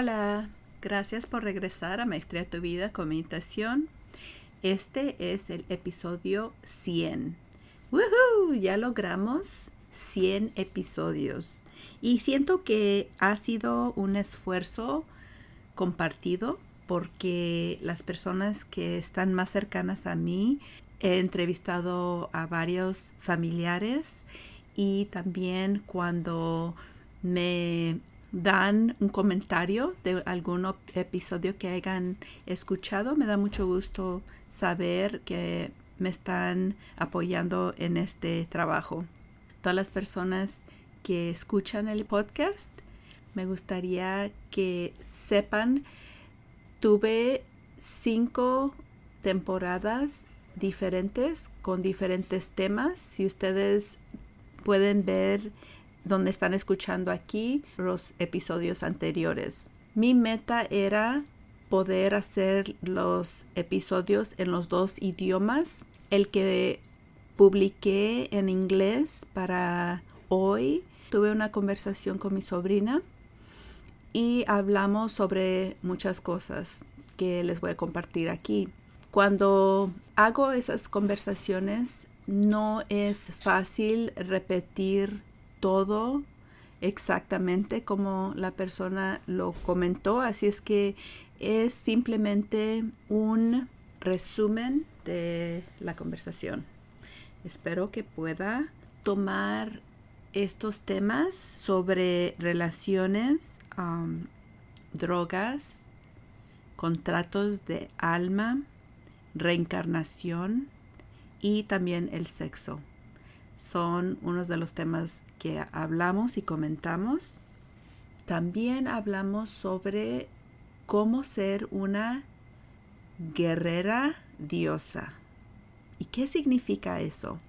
Hola, gracias por regresar a Maestría tu Vida con Meditación. Este es el episodio 100. ¡Woohoo! Ya logramos 100 episodios. Y siento que ha sido un esfuerzo compartido porque las personas que están más cercanas a mí he entrevistado a varios familiares y también cuando me dan un comentario de algún episodio que hayan escuchado. Me da mucho gusto saber que me están apoyando en este trabajo. Todas las personas que escuchan el podcast, me gustaría que sepan, tuve cinco temporadas diferentes con diferentes temas. Si ustedes pueden ver donde están escuchando aquí los episodios anteriores. Mi meta era poder hacer los episodios en los dos idiomas. El que publiqué en inglés para hoy, tuve una conversación con mi sobrina y hablamos sobre muchas cosas que les voy a compartir aquí. Cuando hago esas conversaciones, no es fácil repetir todo exactamente como la persona lo comentó, así es que es simplemente un resumen de la conversación. Espero que pueda tomar estos temas sobre relaciones, drogas, contratos de alma, reencarnación y también el sexo son unos de los temas que hablamos y comentamos. También hablamos sobre cómo ser una guerrera diosa. ¿Y qué significa eso?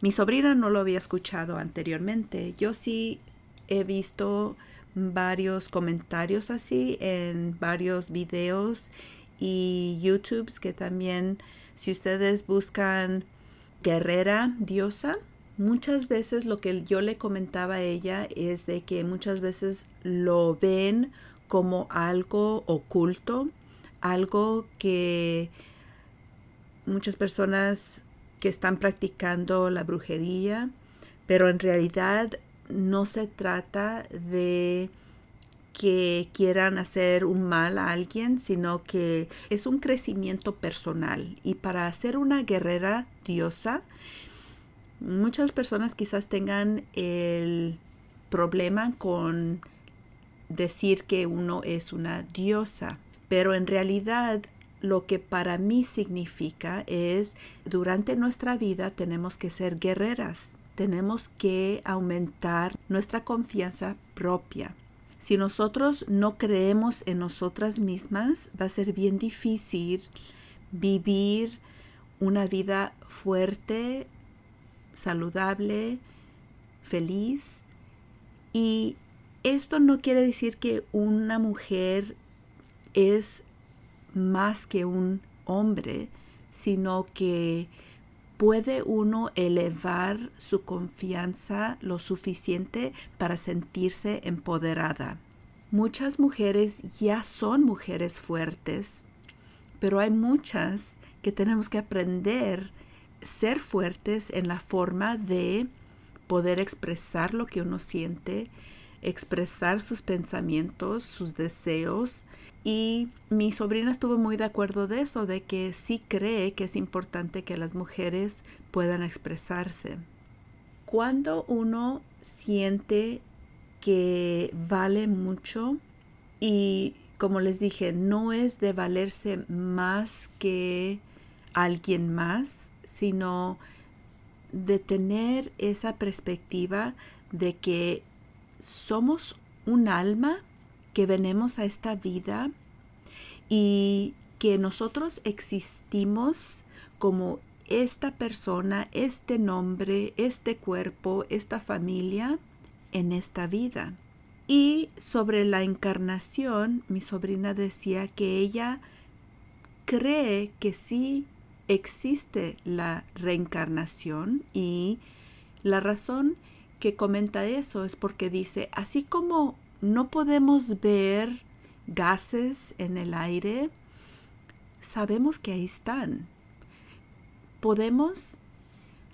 Mi sobrina no lo había escuchado anteriormente. Yo sí he visto varios comentarios así en varios videos y YouTubes que también si ustedes buscan guerrera diosa, Muchas veces lo que yo le comentaba a ella es de que muchas veces lo ven como algo oculto, algo que muchas personas que están practicando la brujería, pero en realidad no se trata de que quieran hacer un mal a alguien, sino que es un crecimiento personal. Y para ser una guerrera diosa, Muchas personas quizás tengan el problema con decir que uno es una diosa, pero en realidad lo que para mí significa es durante nuestra vida tenemos que ser guerreras, tenemos que aumentar nuestra confianza propia. Si nosotros no creemos en nosotras mismas, va a ser bien difícil vivir una vida fuerte, saludable, feliz. Y esto no quiere decir que una mujer es más que un hombre, sino que puede uno elevar su confianza lo suficiente para sentirse empoderada. Muchas mujeres ya son mujeres fuertes, pero hay muchas que tenemos que aprender ser fuertes en la forma de poder expresar lo que uno siente, expresar sus pensamientos, sus deseos. Y mi sobrina estuvo muy de acuerdo de eso, de que sí cree que es importante que las mujeres puedan expresarse. Cuando uno siente que vale mucho y como les dije, no es de valerse más que alguien más, sino de tener esa perspectiva de que somos un alma que venimos a esta vida y que nosotros existimos como esta persona, este nombre, este cuerpo, esta familia en esta vida. Y sobre la encarnación, mi sobrina decía que ella cree que sí existe la reencarnación y la razón que comenta eso es porque dice, así como no podemos ver gases en el aire, sabemos que ahí están. Podemos,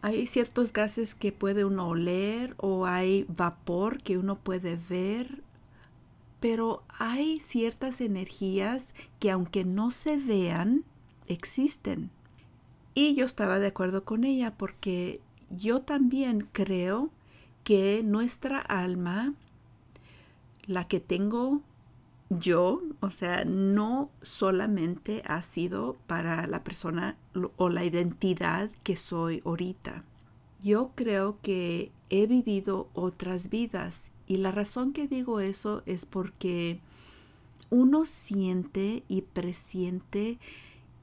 hay ciertos gases que puede uno oler o hay vapor que uno puede ver, pero hay ciertas energías que aunque no se vean, existen. Y yo estaba de acuerdo con ella porque yo también creo que nuestra alma, la que tengo yo, o sea, no solamente ha sido para la persona o la identidad que soy ahorita. Yo creo que he vivido otras vidas y la razón que digo eso es porque uno siente y presiente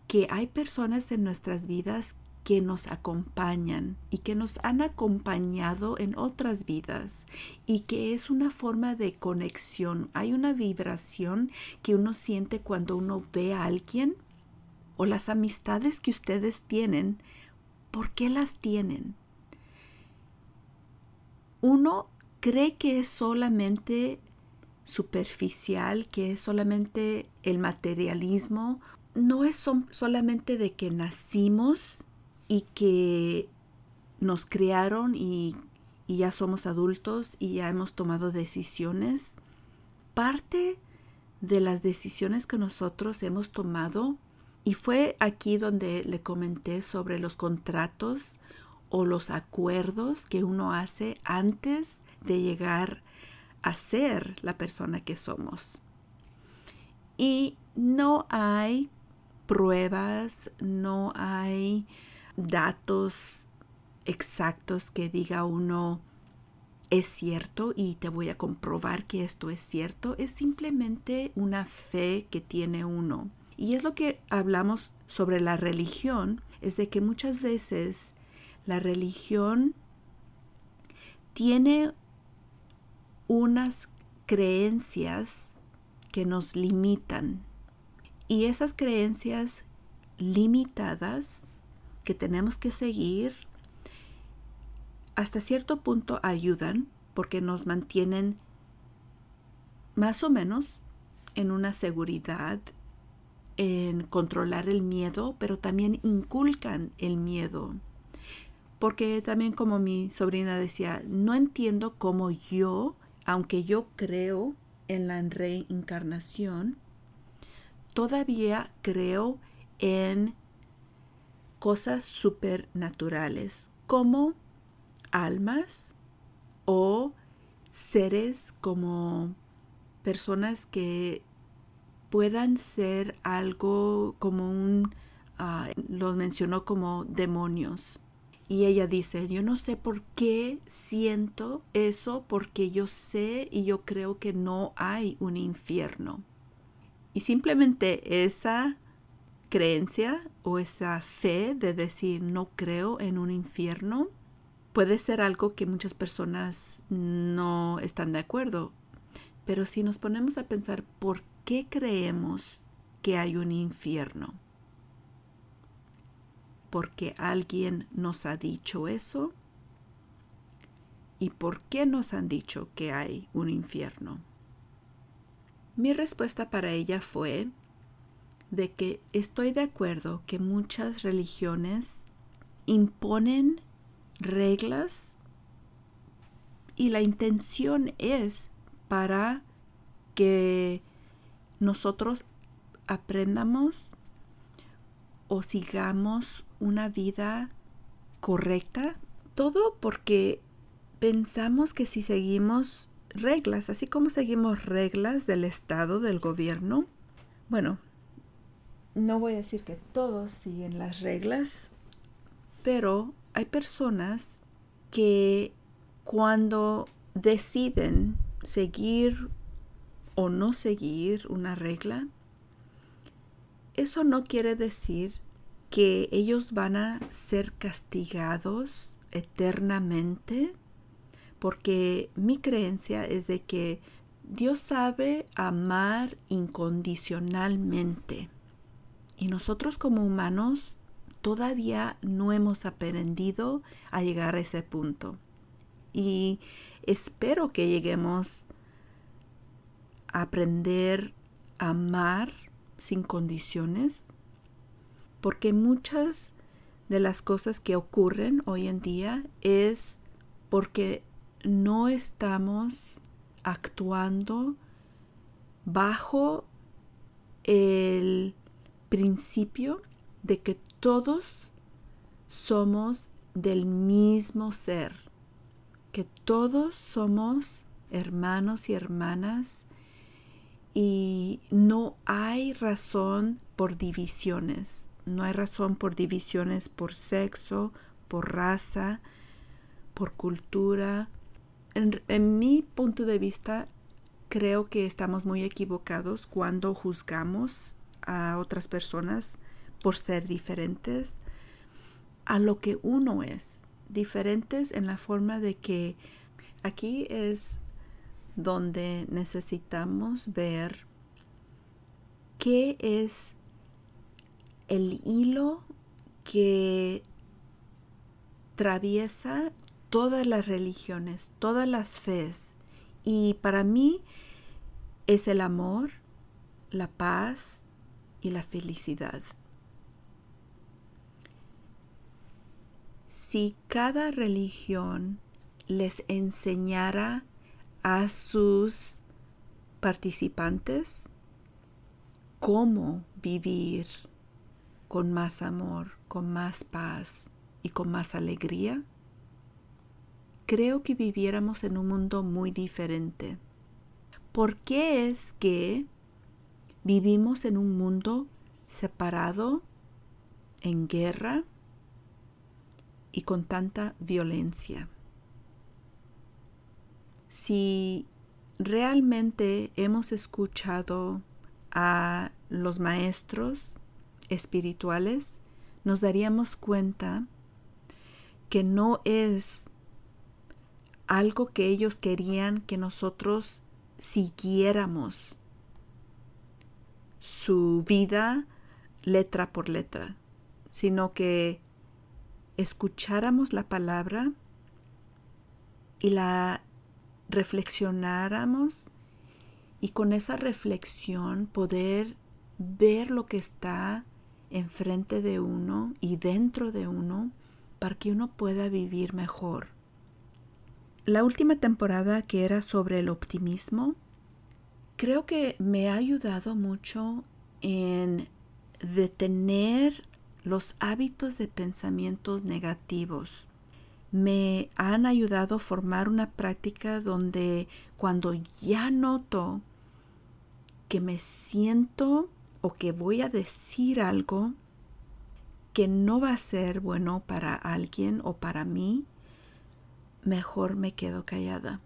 que hay personas en nuestras vidas que nos acompañan y que nos han acompañado en otras vidas y que es una forma de conexión. Hay una vibración que uno siente cuando uno ve a alguien o las amistades que ustedes tienen. ¿Por qué las tienen? Uno cree que es solamente superficial, que es solamente el materialismo. No es solamente de que nacimos y que nos criaron y, y ya somos adultos y ya hemos tomado decisiones, parte de las decisiones que nosotros hemos tomado, y fue aquí donde le comenté sobre los contratos o los acuerdos que uno hace antes de llegar a ser la persona que somos. Y no hay pruebas, no hay datos exactos que diga uno es cierto y te voy a comprobar que esto es cierto, es simplemente una fe que tiene uno. Y es lo que hablamos sobre la religión, es de que muchas veces la religión tiene unas creencias que nos limitan. Y esas creencias limitadas que tenemos que seguir hasta cierto punto ayudan porque nos mantienen más o menos en una seguridad, en controlar el miedo, pero también inculcan el miedo. Porque también como mi sobrina decía, no entiendo cómo yo, aunque yo creo en la reencarnación, todavía creo en cosas supernaturales como almas o seres como personas que puedan ser algo como un, uh, lo mencionó como demonios. Y ella dice, yo no sé por qué siento eso, porque yo sé y yo creo que no hay un infierno. Y simplemente esa creencia o esa fe de decir no creo en un infierno puede ser algo que muchas personas no están de acuerdo. Pero si nos ponemos a pensar por qué creemos que hay un infierno, porque alguien nos ha dicho eso y por qué nos han dicho que hay un infierno. Mi respuesta para ella fue de que estoy de acuerdo que muchas religiones imponen reglas y la intención es para que nosotros aprendamos o sigamos una vida correcta. Todo porque pensamos que si seguimos reglas, así como seguimos reglas del Estado, del gobierno, bueno, no voy a decir que todos siguen las reglas, pero hay personas que cuando deciden seguir o no seguir una regla, eso no quiere decir que ellos van a ser castigados eternamente, porque mi creencia es de que Dios sabe amar incondicionalmente y nosotros como humanos todavía no hemos aprendido a llegar a ese punto. Y espero que lleguemos a aprender amar sin condiciones, porque muchas de las cosas que ocurren hoy en día es porque no estamos actuando bajo el principio de que todos somos del mismo ser, que todos somos hermanos y hermanas y no hay razón por divisiones, no hay razón por divisiones por sexo, por raza, por cultura. En, mi punto de vista, creo que estamos muy equivocados cuando juzgamos a otras personas por ser diferentes a lo que uno es, diferentes en la forma de que aquí es donde necesitamos ver qué es el hilo que traviesa todas las religiones, todas las fes. Y para mí es el amor, la paz y la felicidad. Si cada religión les enseñara a sus participantes cómo vivir con más amor, con más paz y con más alegría, creo que viviéramos en un mundo muy diferente. ¿Por qué es que vivimos en un mundo separado, en guerra y con tanta violencia? si realmente hemos escuchado a los maestros espirituales, nos daríamos cuenta que no es algo que ellos querían que nosotros siguiéramos su vida letra por letra, sino que escucháramos la palabra y la reflexionáramos y con esa reflexión poder ver lo que está enfrente de uno y dentro de uno para que uno pueda vivir mejor. La última temporada que era sobre el optimismo, creo que me ha ayudado mucho en detener los hábitos de pensamientos negativos. Me han ayudado a formar una práctica donde cuando ya noto que me siento o que voy a decir algo que no va a ser bueno para alguien o para mí, mejor me quedo callada.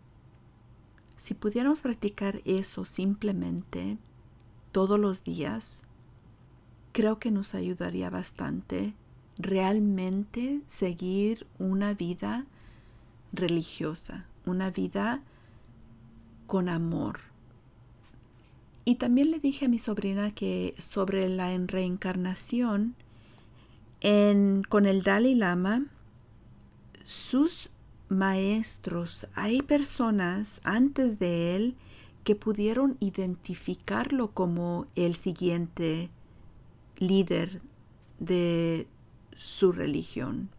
Si pudiéramos practicar eso simplemente todos los días, creo que nos ayudaría bastante realmente seguir una vida religiosa, una vida con amor. Y también le dije a mi sobrina que sobre la reencarnación, en, con el Dalai Lama, sus maestros, hay personas antes de él que pudieron identificarlo como el siguiente líder de su religión.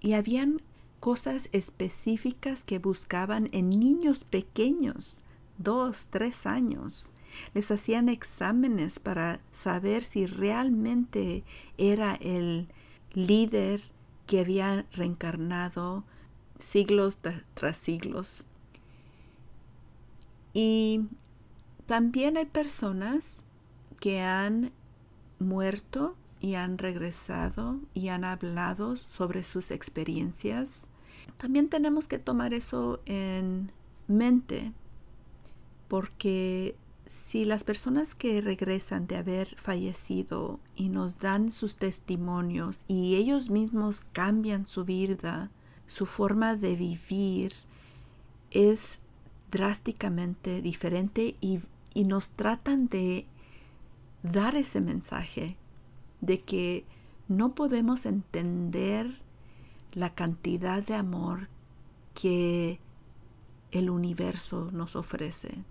Y habían cosas específicas que buscaban en niños pequeños, dos, tres años. Les hacían exámenes para saber si realmente era el líder que había reencarnado siglos tras siglos. Y también hay personas que han muerto y han regresado y han hablado sobre sus experiencias. También tenemos que tomar eso en mente porque si las personas que regresan de haber fallecido y nos dan sus testimonios y ellos mismos cambian su vida, su forma de vivir es drásticamente diferente y, y nos tratan de dar ese mensaje de que no podemos entender la cantidad de amor que el universo nos ofrece.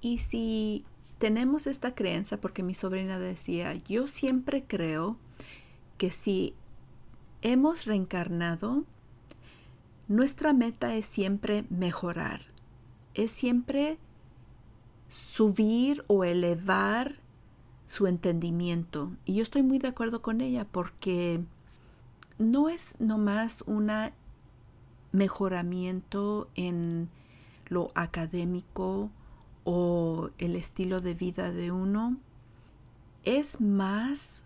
Y si tenemos esta creencia porque mi sobrina decía, yo siempre creo que si hemos reencarnado, nuestra meta es siempre mejorar, es siempre subir o elevar su entendimiento. Y yo estoy muy de acuerdo con ella porque no es nomás un mejoramiento en lo académico o el estilo de vida de uno. Es más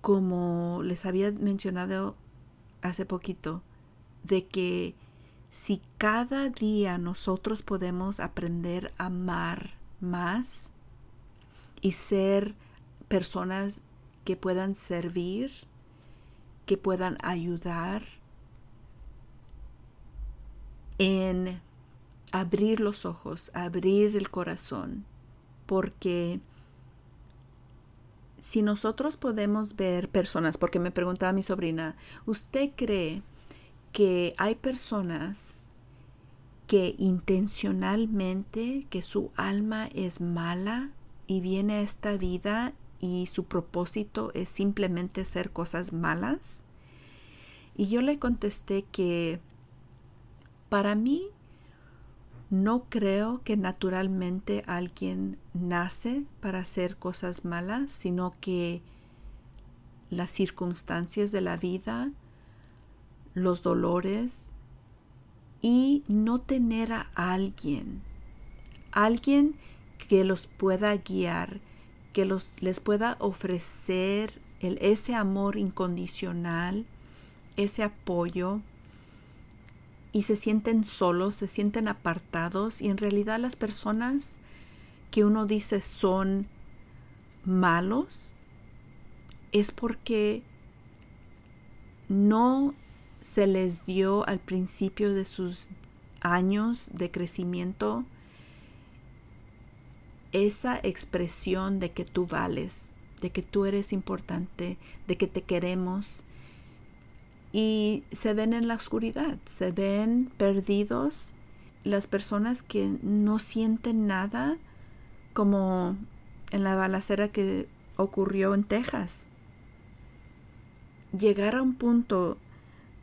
como les había mencionado hace poquito, de que si cada día nosotros podemos aprender a amar más y ser personas que puedan servir, que puedan ayudar en abrir los ojos, abrir el corazón, porque si nosotros podemos ver personas, porque me preguntaba mi sobrina, ¿usted cree que hay personas que intencionalmente, que su alma es mala y viene a esta vida y su propósito es simplemente hacer cosas malas? Y yo le contesté que para mí no creo que naturalmente alguien nace para hacer cosas malas, sino que las circunstancias de la vida, los dolores y no tener a alguien, alguien que los pueda guiar, que los, les pueda ofrecer el, ese amor incondicional, ese apoyo, y se sienten solos, se sienten apartados y en realidad las personas que uno dice son malos es porque no se les dio al principio de sus años de crecimiento esa expresión de que tú vales, de que tú eres importante, de que te queremos y se ven en la oscuridad, se ven perdidos. Las personas que no sienten nada, como en la balacera que ocurrió en Texas. Llegar a un punto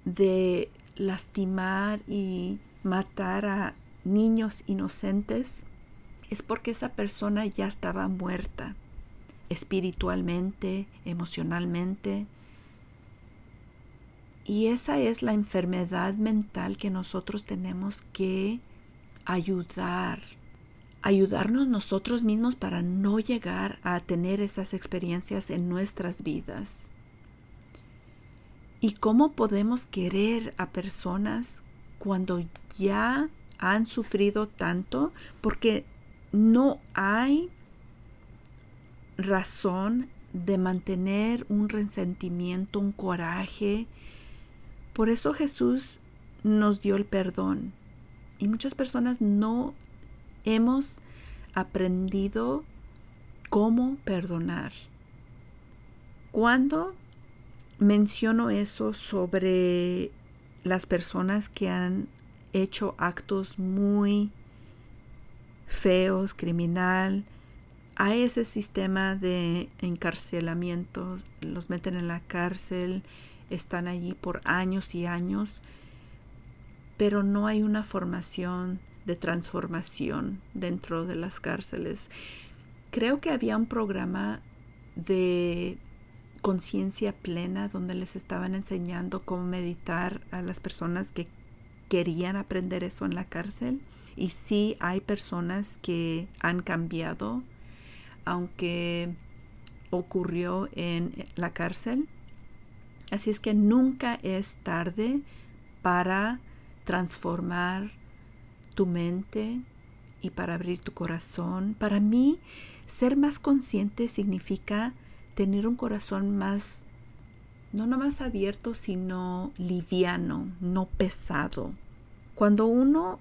de lastimar y matar a niños inocentes es porque esa persona ya estaba muerta espiritualmente, emocionalmente, y esa es la enfermedad mental que nosotros tenemos que ayudar, ayudarnos nosotros mismos para no llegar a tener esas experiencias en nuestras vidas. ¿Y cómo podemos querer a personas cuando ya han sufrido tanto? Porque no hay razón de mantener un resentimiento, un coraje, por eso Jesús nos dio el perdón. Y muchas personas no hemos aprendido cómo perdonar. Cuando menciono eso sobre las personas que han hecho actos muy feos, criminal, hay ese sistema de encarcelamiento, los meten en la cárcel, están allí por años y años, pero no hay una formación de transformación dentro de las cárceles. Creo que había un programa de conciencia plena donde les estaban enseñando cómo meditar a las personas que querían aprender eso en la cárcel. Y sí hay personas que han cambiado, aunque ocurrió en la cárcel. Así es que nunca es tarde para transformar tu mente y para abrir tu corazón. Para mí, ser más consciente significa tener un corazón más, no más abierto, sino liviano, no pesado. Cuando uno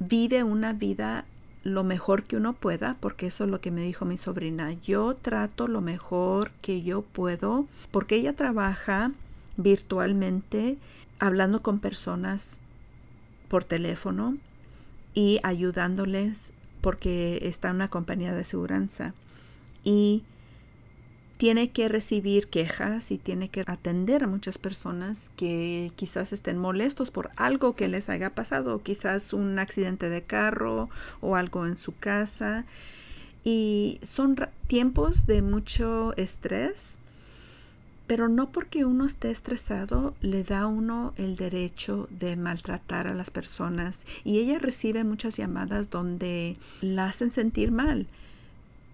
vive una vida lo mejor que uno pueda, porque eso es lo que me dijo mi sobrina. Yo trato lo mejor que yo puedo, porque ella trabaja virtualmente hablando con personas por teléfono y ayudándoles porque está en una compañía de aseguranza y tiene que recibir quejas y tiene que atender a muchas personas que quizás estén molestos por algo que les haya pasado, quizás un accidente de carro o algo en su casa. Y son tiempos de mucho estrés, pero no porque uno esté estresado le da uno el derecho de maltratar a las personas. Y ella recibe muchas llamadas donde la hacen sentir mal.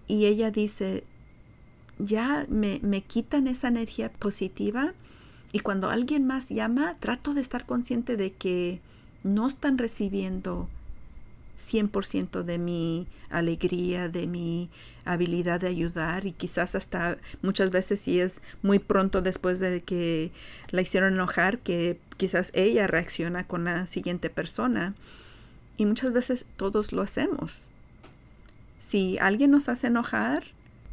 Y ella dice, ya me, me quitan esa energía positiva y cuando alguien más llama, trato de estar consciente de que no están recibiendo 100% de mi alegría, de mi habilidad de ayudar y quizás hasta muchas veces si es muy pronto después de que la hicieron enojar que quizás ella reacciona con la siguiente persona y muchas veces todos lo hacemos. Si alguien nos hace enojar,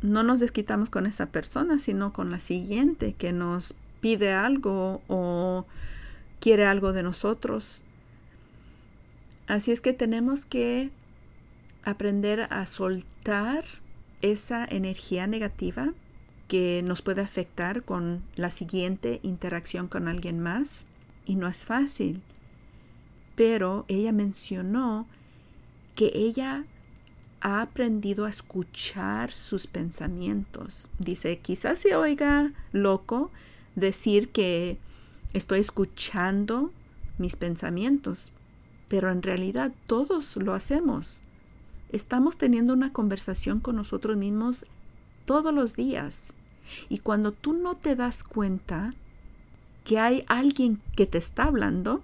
no nos desquitamos con esa persona, sino con la siguiente que nos pide algo o quiere algo de nosotros. Así es que tenemos que aprender a soltar esa energía negativa que nos puede afectar con la siguiente interacción con alguien más. Y no es fácil. Pero ella mencionó que ella ha aprendido a escuchar sus pensamientos. Dice, quizás se oiga loco decir que estoy escuchando mis pensamientos, pero en realidad todos lo hacemos. Estamos teniendo una conversación con nosotros mismos todos los días. Y cuando tú no te das cuenta que hay alguien que te está hablando,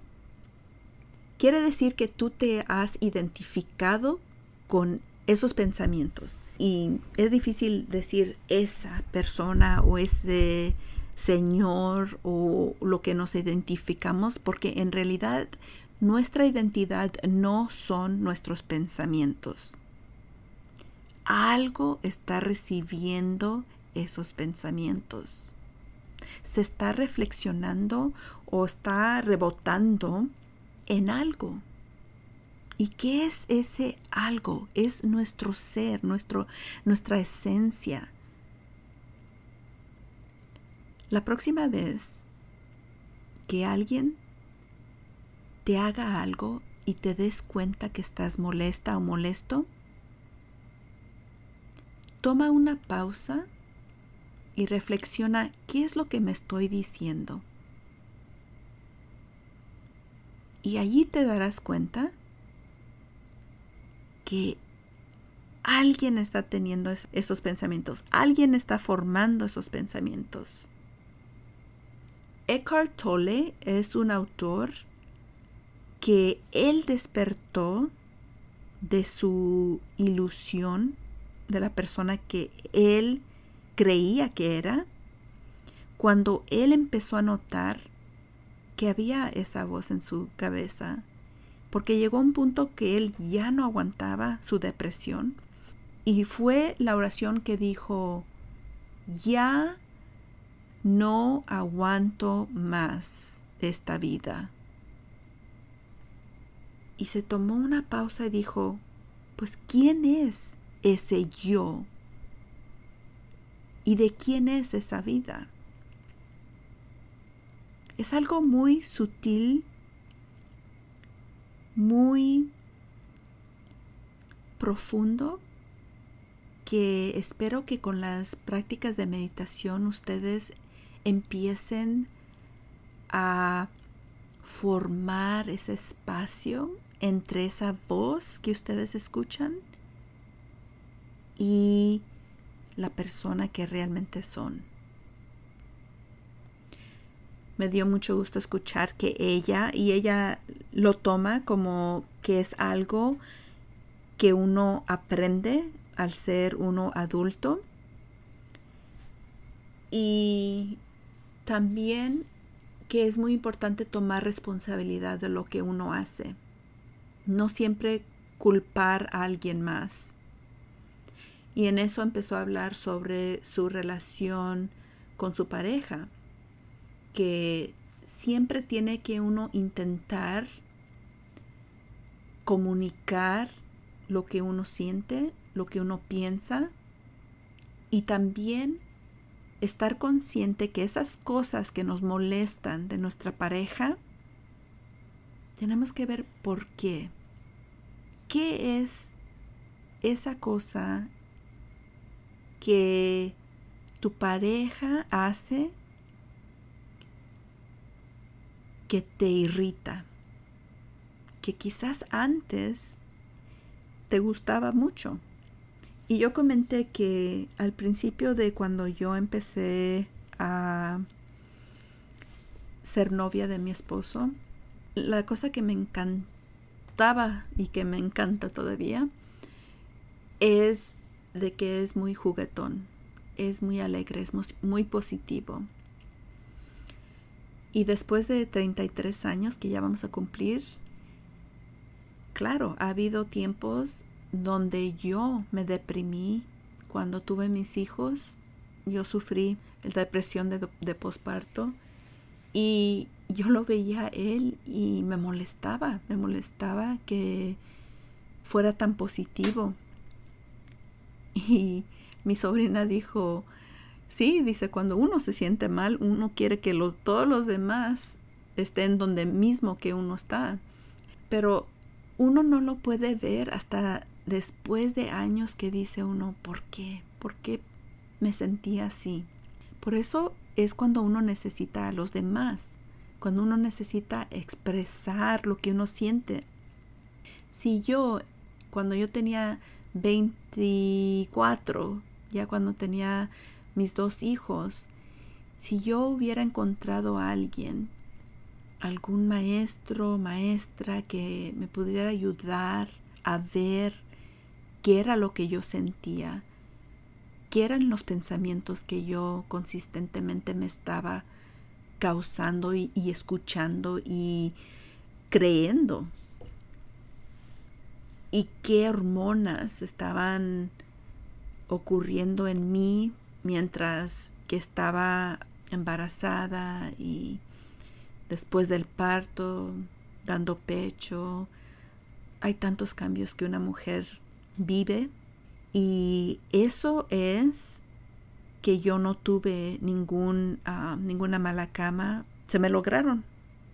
quiere decir que tú te has identificado con esos pensamientos. Y es difícil decir esa persona o ese señor o lo que nos identificamos porque en realidad nuestra identidad no son nuestros pensamientos. Algo está recibiendo esos pensamientos. Se está reflexionando o está rebotando en algo. ¿Y qué es ese algo? Es nuestro ser, nuestro, nuestra esencia. La próxima vez que alguien te haga algo y te des cuenta que estás molesta o molesto, toma una pausa y reflexiona qué es lo que me estoy diciendo. Y allí te darás cuenta que alguien está teniendo esos pensamientos, alguien está formando esos pensamientos. Eckhart Tolle es un autor que él despertó de su ilusión de la persona que él creía que era cuando él empezó a notar que había esa voz en su cabeza porque llegó un punto que él ya no aguantaba su depresión y fue la oración que dijo, ya no aguanto más esta vida. Y se tomó una pausa y dijo, pues ¿quién es ese yo? ¿Y de quién es esa vida? Es algo muy sutil muy profundo que espero que con las prácticas de meditación ustedes empiecen a formar ese espacio entre esa voz que ustedes escuchan y la persona que realmente son me dio mucho gusto escuchar que ella, y ella lo toma como que es algo que uno aprende al ser uno adulto. Y también que es muy importante tomar responsabilidad de lo que uno hace. No siempre culpar a alguien más. Y en eso empezó a hablar sobre su relación con su pareja que siempre tiene que uno intentar comunicar lo que uno siente, lo que uno piensa y también estar consciente que esas cosas que nos molestan de nuestra pareja, tenemos que ver por qué. ¿Qué es esa cosa que tu pareja hace que te irrita? Que quizás antes te gustaba mucho. Y yo comenté que al principio de cuando yo empecé a ser novia de mi esposo, la cosa que me encantaba y que me encanta todavía es de que es muy juguetón, es muy alegre, es muy positivo. Y después de 33 años que ya vamos a cumplir, claro, ha habido tiempos donde yo me deprimí cuando tuve mis hijos. Yo sufrí la depresión de, de posparto y yo lo veía a él y me molestaba, me molestaba que fuera tan positivo. Y mi sobrina dijo, sí, dice, cuando uno se siente mal, uno quiere que todos los demás estén donde mismo que uno está. Pero uno no lo puede ver hasta después de años que dice uno, ¿por qué? ¿Por qué me sentía así? Por eso es cuando uno necesita a los demás, cuando uno necesita expresar lo que uno siente. Si yo, cuando yo tenía 24, ya cuando tenía mis dos hijos, si yo hubiera encontrado a alguien, algún maestro, maestra que me pudiera ayudar a ver qué era lo que yo sentía, qué eran los pensamientos que yo consistentemente me estaba causando y, escuchando y creyendo. Y qué hormonas estaban ocurriendo en mí mientras que estaba embarazada y después del parto, dando pecho. Hay tantos cambios que una mujer vive y eso es que yo no tuve ningún, ah, ninguna mala cama. Se me lograron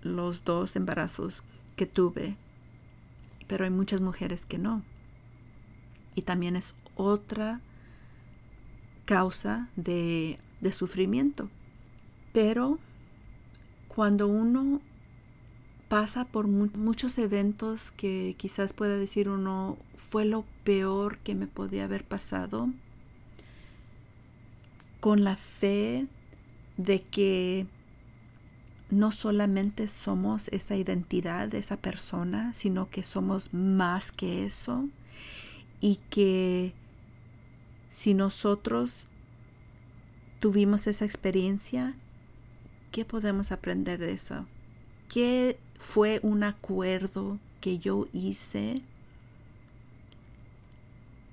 los dos embarazos que tuve, pero hay muchas mujeres que no. Y también es otra causa de, de sufrimiento. Pero cuando uno pasa por muchos eventos que quizás pueda decir uno fue lo peor que me podía haber pasado, con la fe de que no solamente somos esa identidad de esa persona, sino que somos más que eso y que si nosotros tuvimos esa experiencia, ¿qué podemos aprender de eso? ¿Qué fue un acuerdo que yo hice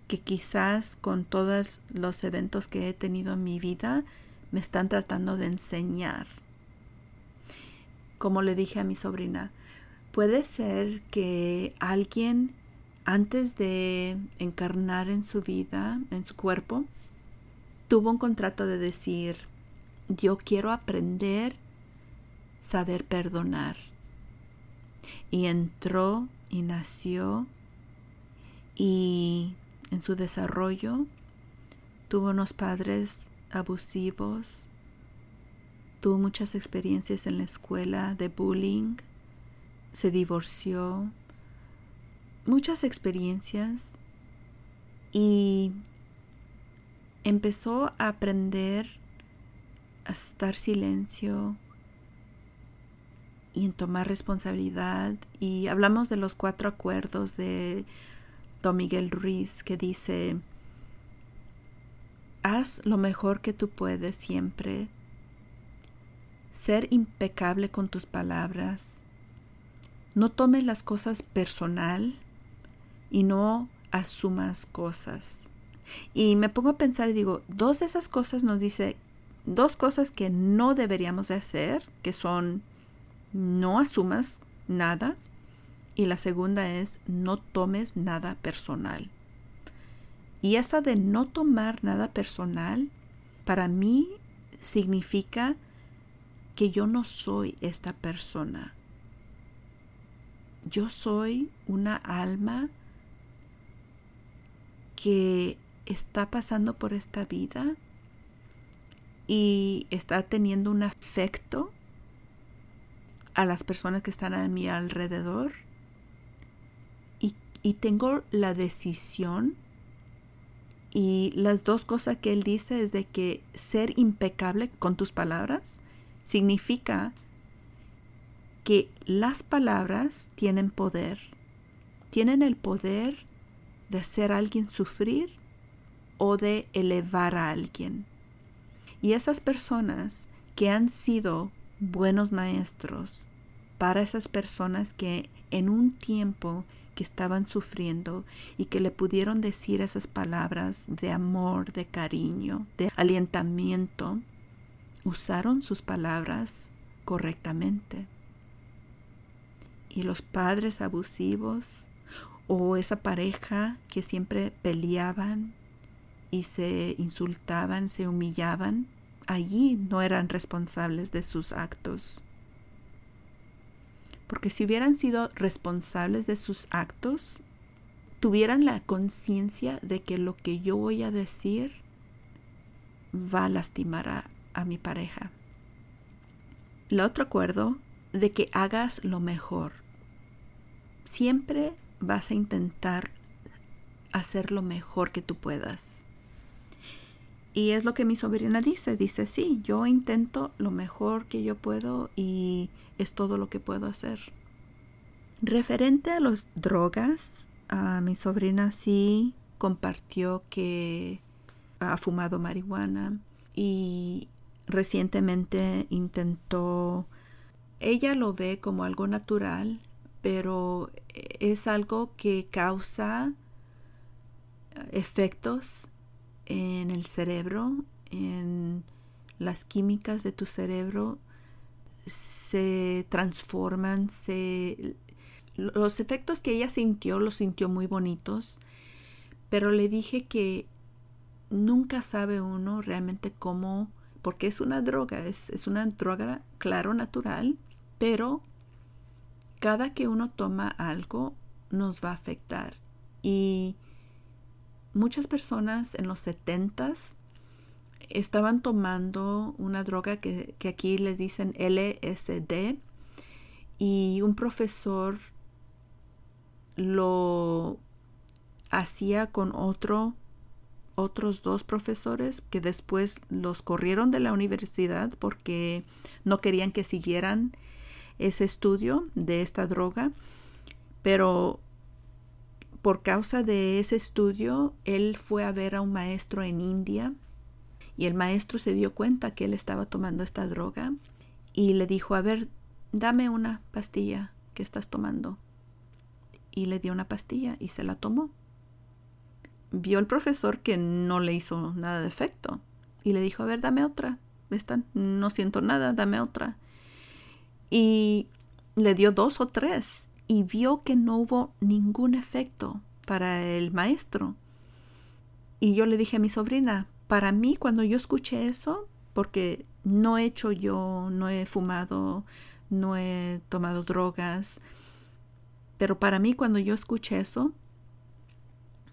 que quizás con todos los eventos que he tenido en mi vida me están tratando de enseñar. Como le dije a mi sobrina, puede ser que alguien antes de encarnar en su vida, en su cuerpo, tuvo un contrato de decir, yo quiero aprender saber perdonar y entró y nació y en su desarrollo tuvo unos padres abusivos, tuvo muchas experiencias en la escuela de bullying, se divorció, muchas experiencias y empezó a aprender a estar silencio, y en tomar responsabilidad. Y hablamos de los cuatro acuerdos de Don Miguel Ruiz que dice, haz lo mejor que tú puedes siempre, ser impecable con tus palabras, no tomes las cosas personal y no asumas cosas. Y me pongo a pensar y digo, dos de esas cosas nos dice, dos cosas que no deberíamos de hacer, que son no asumas nada Y la segunda es no tomes nada personal. Y esa de no tomar nada personal, para mí significa que yo no soy esta persona. Yo soy una alma que está pasando por esta vida y está teniendo un afecto a las personas que están a mi alrededor y, y tengo la decisión y las dos cosas que él dice es de que ser impecable con tus palabras significa que las palabras tienen poder. Tienen el poder de hacer a alguien sufrir o de elevar a alguien. Y esas personas que han sido buenos maestros para esas personas que en un tiempo que estaban sufriendo y que le pudieron decir esas palabras de amor, de cariño, de alientamiento, usaron sus palabras correctamente. Y los padres abusivos o esa pareja que siempre peleaban y se insultaban, se humillaban, allí no eran responsables de sus actos. Porque si hubieran sido responsables de sus actos, tuvieran la conciencia de que lo que yo voy a decir va a lastimar a, a mi pareja. El otro acuerdo de que hagas lo mejor. Siempre vas a intentar hacer lo mejor que tú puedas. Y es lo que mi sobrina dice. Dice, sí, yo intento lo mejor que yo puedo y es todo lo que puedo hacer. Referente a las drogas, a mi sobrina sí compartió que ha fumado marihuana y recientemente intentó, ella lo ve como algo natural, pero es algo que causa efectos en el cerebro, en las químicas de tu cerebro. Se transforman, se los efectos que ella sintió los sintió muy bonitos, pero le dije que nunca sabe uno realmente cómo, porque es una droga, es, es una droga, claro, natural, pero cada que uno toma algo nos va a afectar. Y muchas personas en los setentas estaban tomando una droga que, aquí les dicen LSD y un profesor lo hacía con otro otros dos profesores que después los corrieron de la universidad porque no querían que siguieran ese estudio de esta droga pero por causa de ese estudio él fue a ver a un maestro en India y el maestro se dio cuenta que él estaba tomando esta droga y le dijo, a ver, dame una pastilla que estás tomando. Y le dio una pastilla y se la tomó. Vio el profesor que no le hizo nada de efecto y le dijo, a ver, dame otra. Esta no siento nada, dame otra. Y le dio dos o tres y vio que no hubo ningún efecto para el maestro. Y yo le dije a mi sobrina, para mí cuando yo escuché eso, porque no he hecho yo, no he fumado, no he tomado drogas, pero para mí cuando yo escuché eso,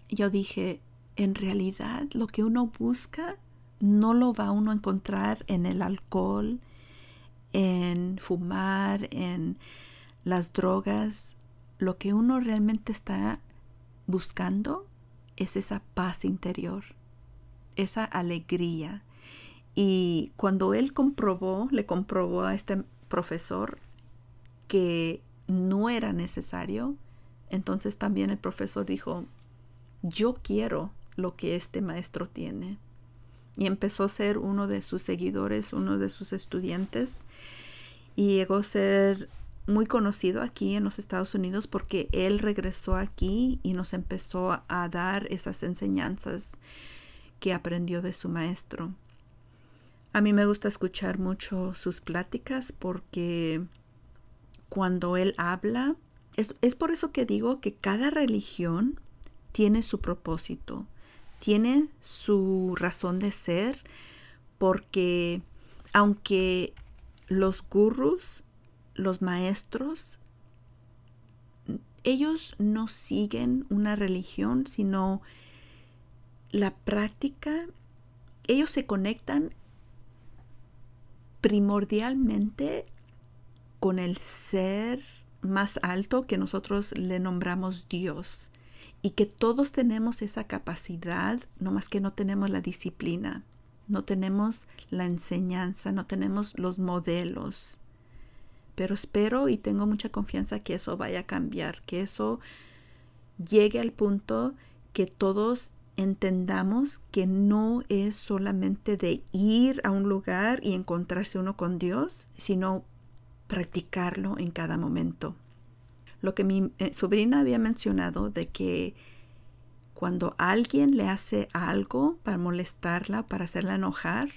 yo dije, en realidad lo que uno busca no lo va uno a encontrar en el alcohol, en fumar, en las drogas. Lo que uno realmente está buscando es esa paz interior esa alegría. Y cuando él comprobó, le comprobó a este profesor que no era necesario, entonces también el profesor dijo, yo quiero lo que este maestro tiene. Y empezó a ser uno de sus seguidores, uno de sus estudiantes, y llegó a ser muy conocido aquí en los Estados Unidos porque él regresó aquí y nos empezó a dar esas enseñanzas que aprendió de su maestro. A mí me gusta escuchar mucho sus pláticas porque cuando él habla Es, es por eso que digo que cada religión tiene su propósito, tiene su razón de ser, porque aunque los gurús, los maestros, ellos no siguen una religión, sino la práctica, ellos se conectan primordialmente con el ser más alto que nosotros le nombramos Dios y que todos tenemos esa capacidad, no más que no tenemos la disciplina, no tenemos la enseñanza, no tenemos los modelos. Pero espero y tengo mucha confianza que eso vaya a cambiar, que eso llegue al punto que todos entendamos que no es solamente de ir a un lugar y encontrarse uno con Dios, sino practicarlo en cada momento. Lo que mi eh, sobrina había mencionado de que cuando alguien le hace algo para molestarla, para hacerla enojar,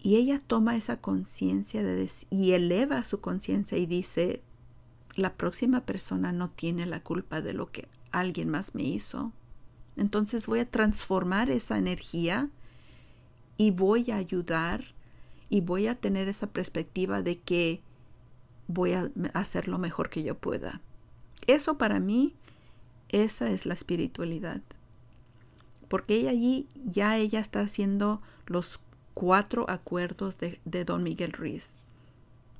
y ella toma esa conciencia y eleva su conciencia y dice, la próxima persona no tiene la culpa de lo que alguien más me hizo. Entonces voy a transformar esa energía y voy a ayudar y voy a tener esa perspectiva de que voy a hacer lo mejor que yo pueda. Eso para mí, esa es la espiritualidad. Porque ella allí, ya ella está haciendo los cuatro acuerdos de, de don Miguel Ruiz.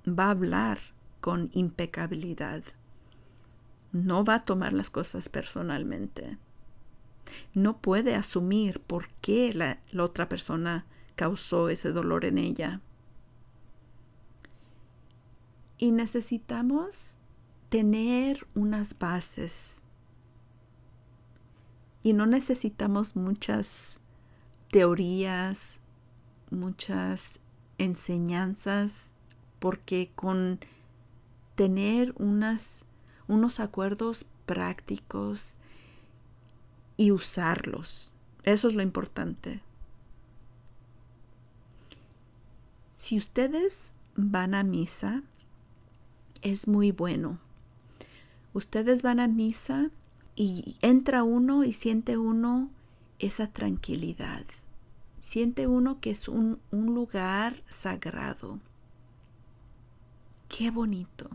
Va a hablar con impecabilidad. No va a tomar las cosas personalmente no puede asumir por qué la, otra persona causó ese dolor en ella. Y necesitamos tener unas bases. Y no necesitamos muchas teorías, muchas enseñanzas, porque con tener unas, unos acuerdos prácticos y usarlos. Eso es lo importante. Si ustedes van a misa, es muy bueno. Ustedes van a misa y entra uno y siente uno esa tranquilidad. Siente uno que es un, un lugar sagrado. Qué bonito.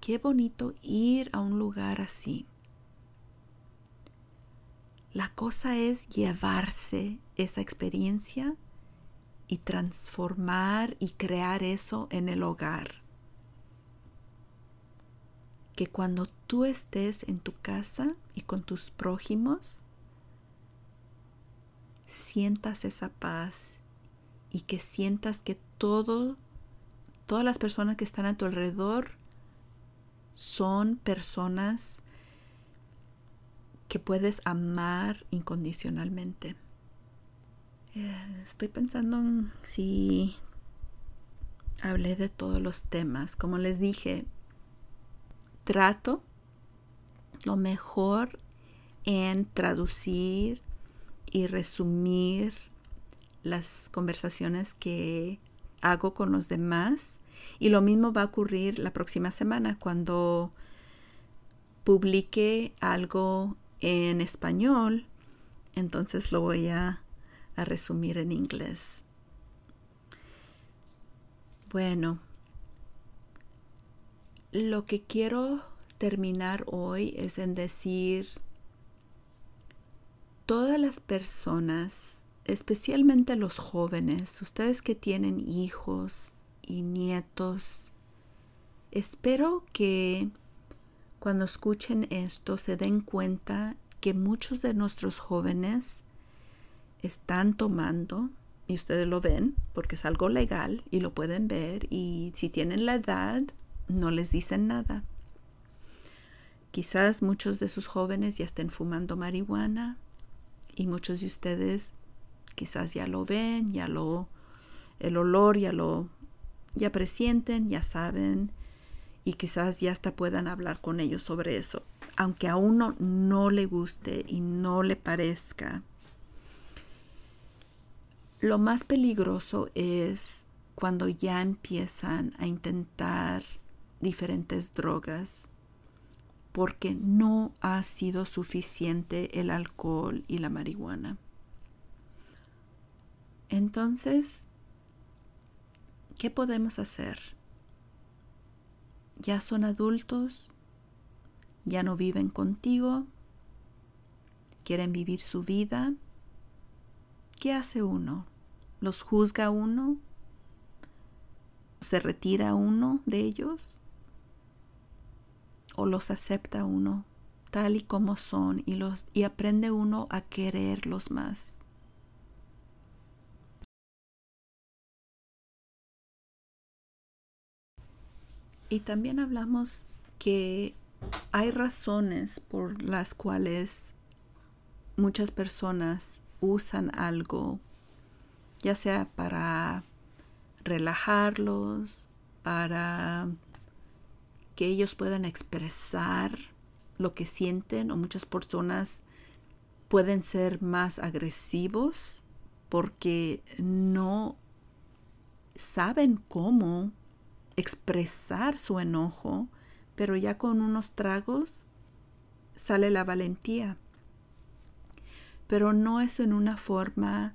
Qué bonito ir a un lugar así. La cosa es llevarse esa experiencia y transformar y crear eso en el hogar. Que cuando tú estés en tu casa y con tus prójimos, sientas esa paz y que sientas que todas las personas que están a tu alrededor son personas que puedes amar incondicionalmente. Eh, estoy pensando en si hablé de todos los temas. Como les dije, trato lo mejor en traducir y resumir las conversaciones que hago con los demás. Y lo mismo va a ocurrir la próxima semana cuando publique algo en español, entonces lo voy a, resumir en inglés. Bueno, lo que quiero terminar hoy es en decir, todas las personas, especialmente los jóvenes, ustedes que tienen hijos y nietos, espero que cuando escuchen esto se den cuenta que muchos de nuestros jóvenes están tomando, y ustedes lo ven, porque es algo legal y lo pueden ver, y si tienen la edad, no les dicen nada. Quizás muchos de sus jóvenes ya estén fumando marihuana y muchos de ustedes quizás ya lo ven, ya lo el olor ya lo ya presienten, ya saben y quizás ya hasta puedan hablar con ellos sobre eso, aunque a uno no le guste y no le parezca. Lo más peligroso es cuando ya empiezan a intentar diferentes drogas porque no ha sido suficiente el alcohol y la marihuana. Entonces, ¿qué podemos hacer? Ya son adultos, ya no viven contigo, quieren vivir su vida. ¿Qué hace uno? ¿Los juzga uno? ¿Se retira uno de ellos? ¿O los acepta uno tal y como son y, los, y aprende uno a quererlos más? Y también hablamos que hay razones por las cuales muchas personas usan algo, ya sea para relajarlos, para que ellos puedan expresar lo que sienten o muchas personas pueden ser más agresivos porque no saben cómo expresar su enojo, pero ya con unos tragos sale la valentía. Pero no es en una forma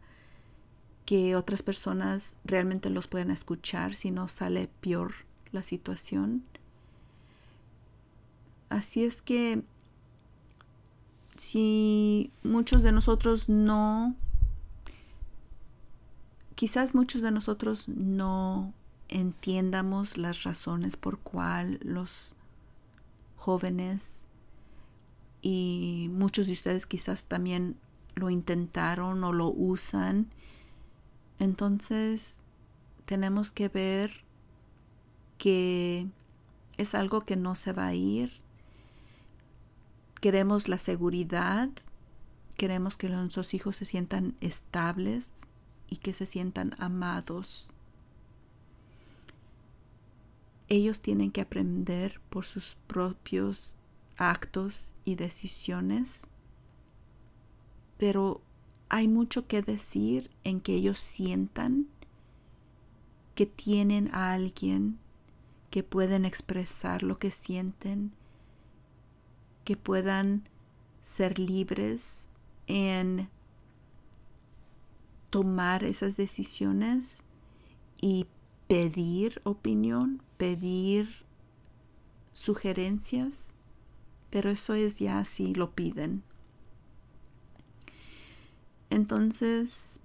que otras personas realmente los puedan escuchar, sino sale peor la situación. Así es que si muchos de nosotros no, quizás muchos de nosotros no entiendamos las razones por cual los jóvenes y muchos de ustedes quizás también lo intentaron o lo usan. Entonces tenemos que ver que es algo que no se va a ir. Queremos la seguridad, queremos que nuestros hijos se sientan estables y que se sientan amados. Ellos tienen que aprender por sus propios actos y decisiones, pero hay mucho que decir en que ellos sientan que tienen a alguien que pueden expresar lo que sienten, que puedan ser libres en tomar esas decisiones y pedir opinión, pedir sugerencias, pero eso es ya si lo piden. Entonces,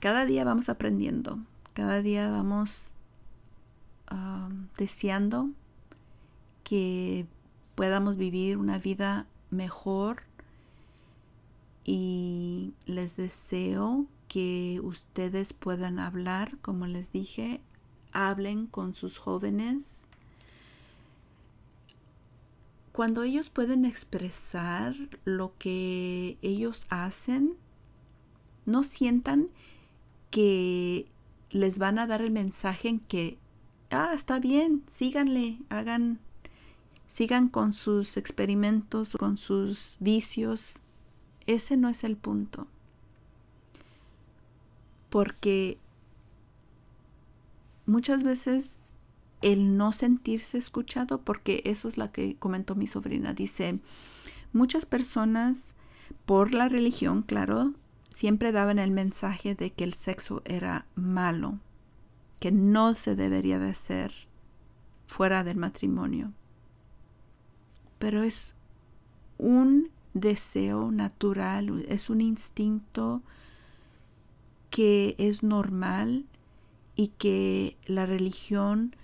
cada día vamos aprendiendo, cada día vamos um, deseando que podamos vivir una vida mejor y les deseo que ustedes puedan hablar, como les dije, hablen con sus jóvenes. Cuando ellos pueden expresar lo que ellos hacen, no sientan que les van a dar el mensaje en que, ah, está bien, síganle, hagan, sigan con sus experimentos, con sus vicios. Ese no es el punto. Porque muchas veces el no sentirse escuchado, porque eso es lo que comentó mi sobrina, dice, muchas personas por la religión, claro, siempre daban el mensaje de que el sexo era malo, que no se debería de hacer fuera del matrimonio. Pero es un deseo natural, es un instinto que es normal y que la religión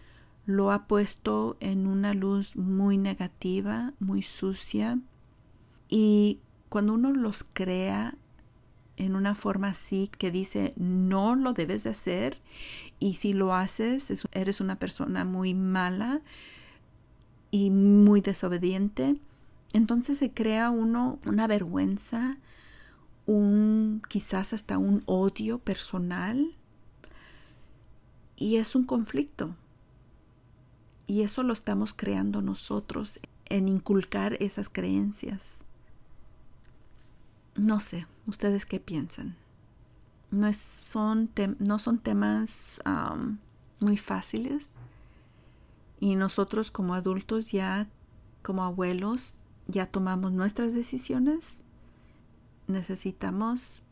lo ha puesto en una luz muy negativa, muy sucia. Y cuando uno los crea en una forma así que dice no lo debes de hacer y si lo haces eres una persona muy mala y muy desobediente, entonces se crea uno una vergüenza, un quizás hasta un odio personal y es un conflicto. Y eso lo estamos creando nosotros en inculcar esas creencias. No sé, ¿ustedes qué piensan? No, son, no son temas muy fáciles, Y nosotros como adultos ya, como abuelos, ya tomamos nuestras decisiones. Necesitamos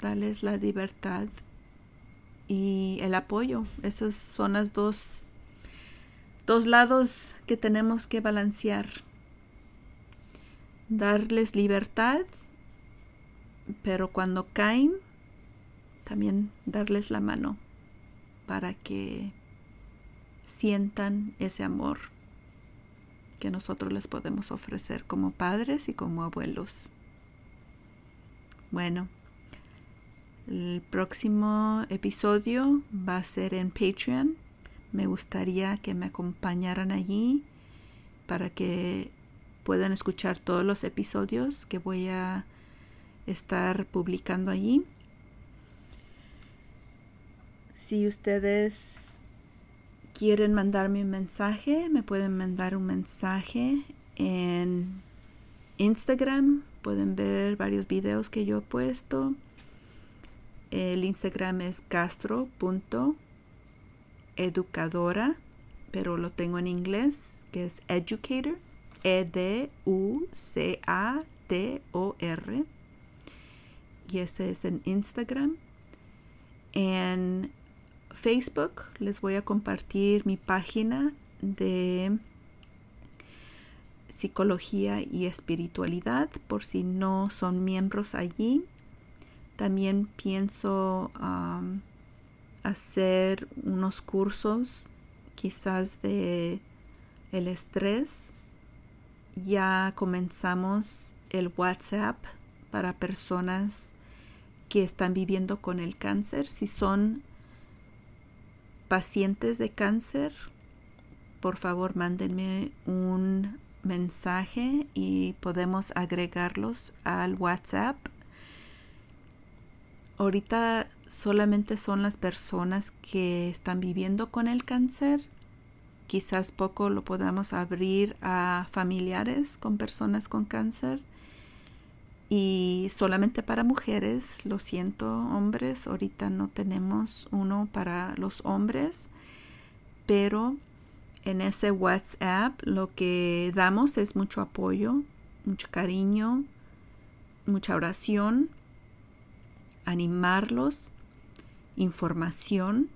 darles la libertad y el apoyo. Esas son las dos, dos lados que tenemos que balancear. Darles libertad, pero cuando caen, también darles la mano para que sientan ese amor que nosotros les podemos ofrecer como padres y como abuelos. Bueno, el próximo episodio va a ser en Patreon. Me gustaría que me acompañaran allí para que puedan escuchar todos los episodios que voy a estar publicando allí. Si ustedes quieren mandarme un mensaje, me pueden mandar un mensaje en Instagram. Pueden ver varios videos que yo he puesto el Instagram es castro.educadora, pero lo tengo en inglés, que es educator, E-D-U-C-A-T-O-R. Y ese es en Instagram. En Facebook les voy a compartir mi página de psicología y espiritualidad por si no son miembros allí también pienso hacer unos cursos quizás de el estrés. Ya comenzamos el WhatsApp para personas que están viviendo con el cáncer. Si son pacientes de cáncer, por favor mándenme un mensaje y podemos agregarlos al WhatsApp ahorita solamente son las personas que están viviendo con el cáncer. Quizás poco lo podamos abrir a familiares con personas con cáncer. Y solamente para mujeres, lo siento hombres, ahorita no tenemos uno para los hombres, pero en ese WhatsApp lo que damos es mucho apoyo, mucho cariño, mucha oración animarlos, información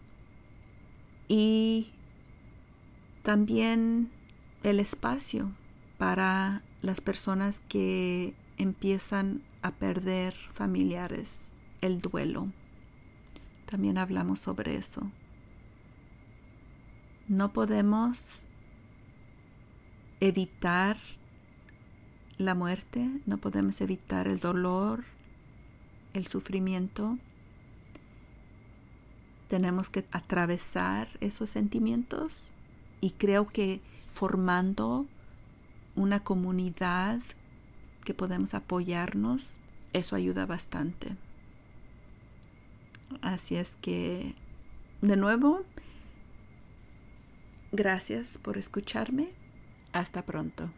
y también el espacio para las personas que empiezan a perder familiares, el duelo. También hablamos sobre eso. No podemos evitar la muerte, no podemos evitar el dolor, el sufrimiento, tenemos que atravesar esos sentimientos y creo que formando una comunidad que podemos apoyarnos, eso ayuda bastante. Así es que, de nuevo, gracias por escucharme. Hasta pronto.